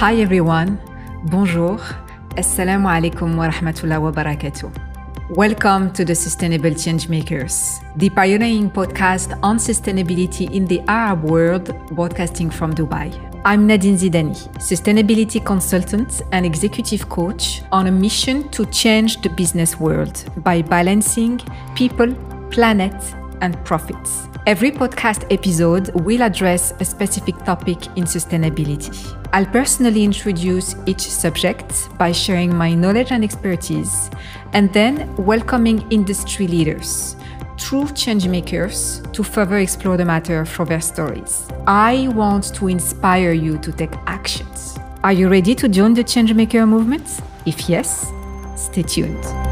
Hi everyone, bonjour, assalamu alaikum wa rahmatullah wa barakatuh. Welcome to the Sustainable Changemakers, the pioneering podcast on sustainability in the Arab world, broadcasting from Dubai. I'm Nadine Zidani, sustainability consultant and executive coach on a mission to change the business world by balancing people, planet, and profits. Every podcast episode will address a specific topic in sustainability. I'll personally introduce each subject by sharing my knowledge and expertise, and then welcoming industry leaders, true changemakers, to further explore the matter through their stories. I want to inspire you to take actions. Are you ready to join the changemaker movement? If yes, stay tuned.